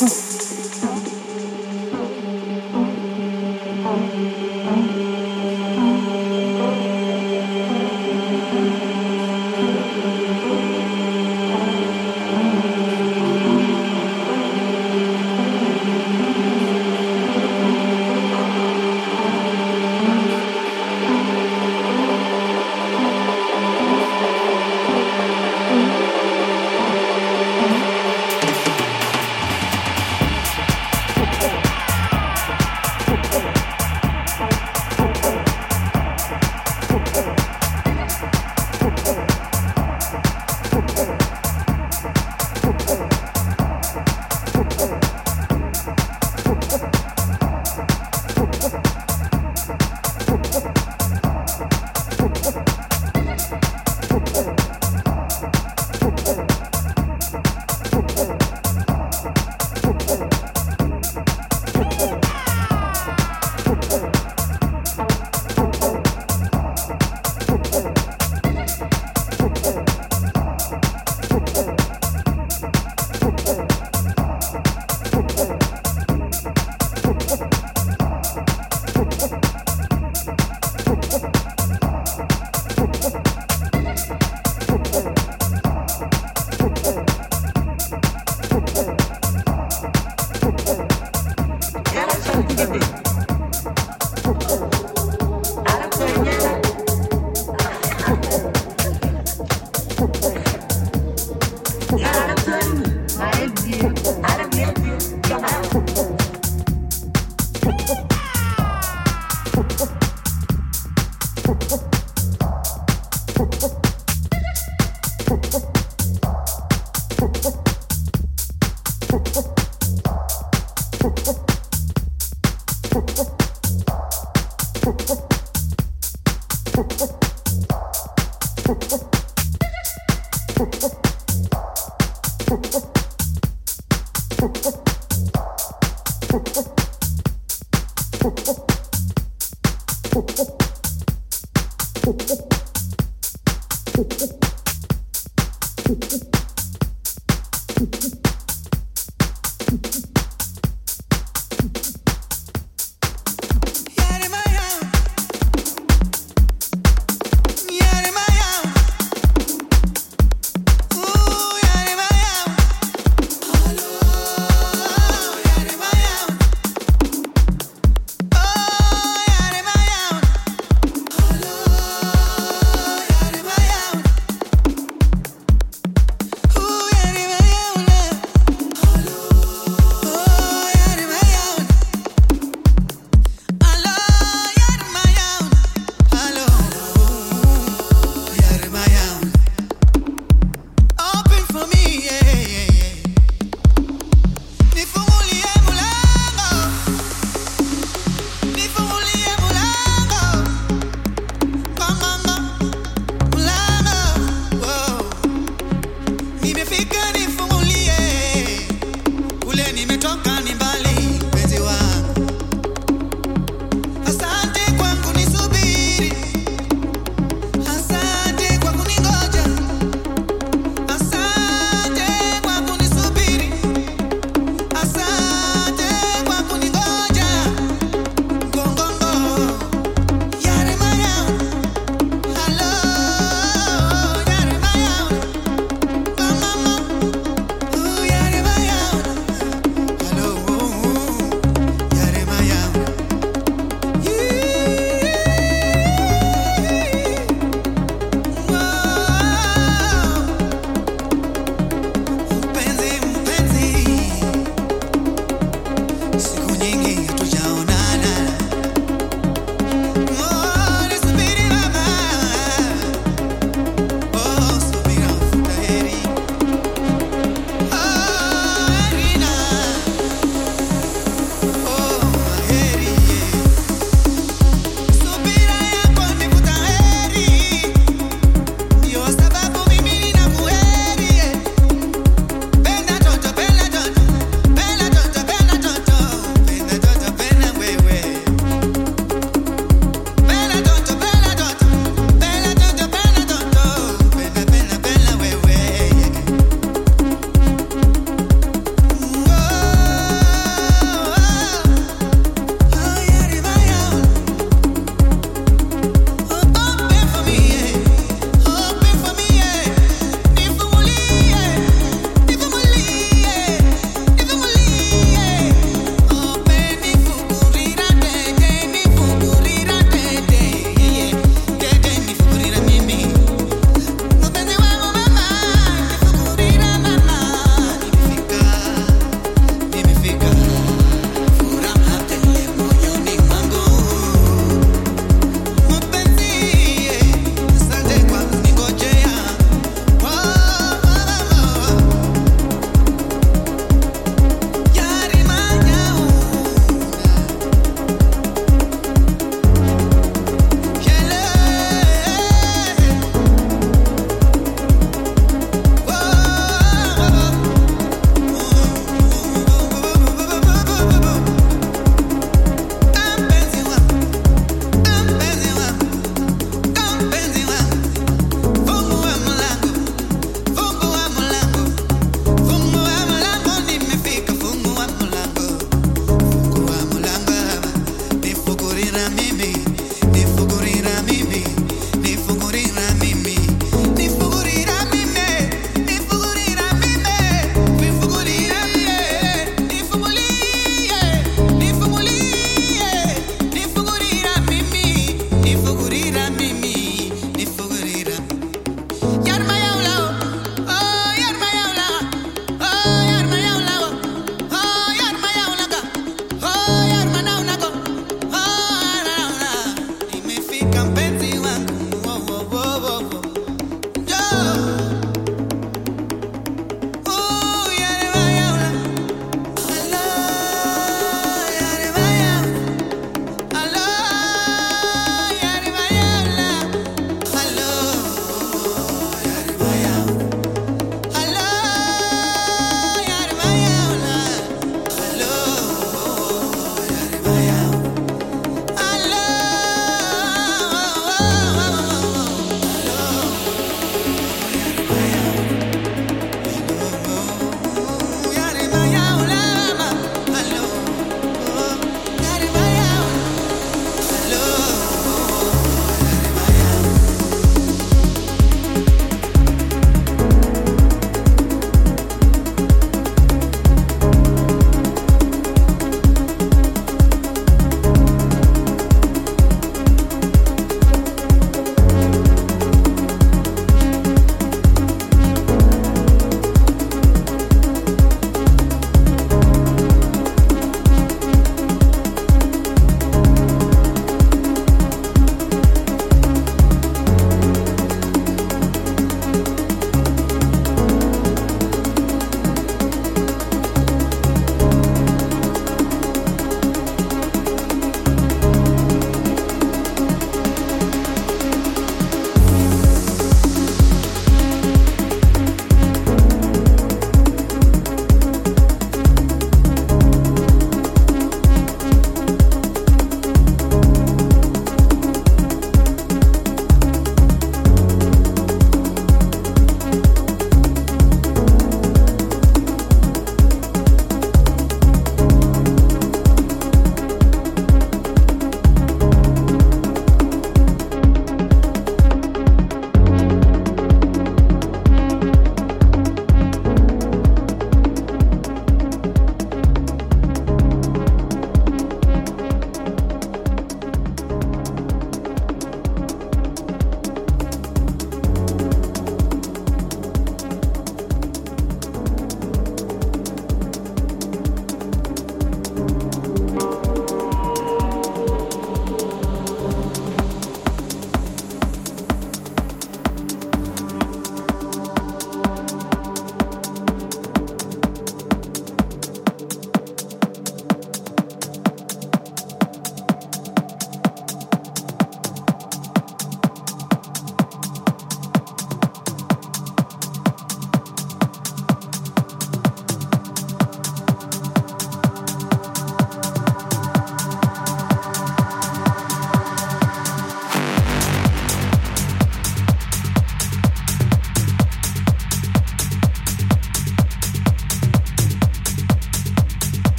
Hum.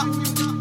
future.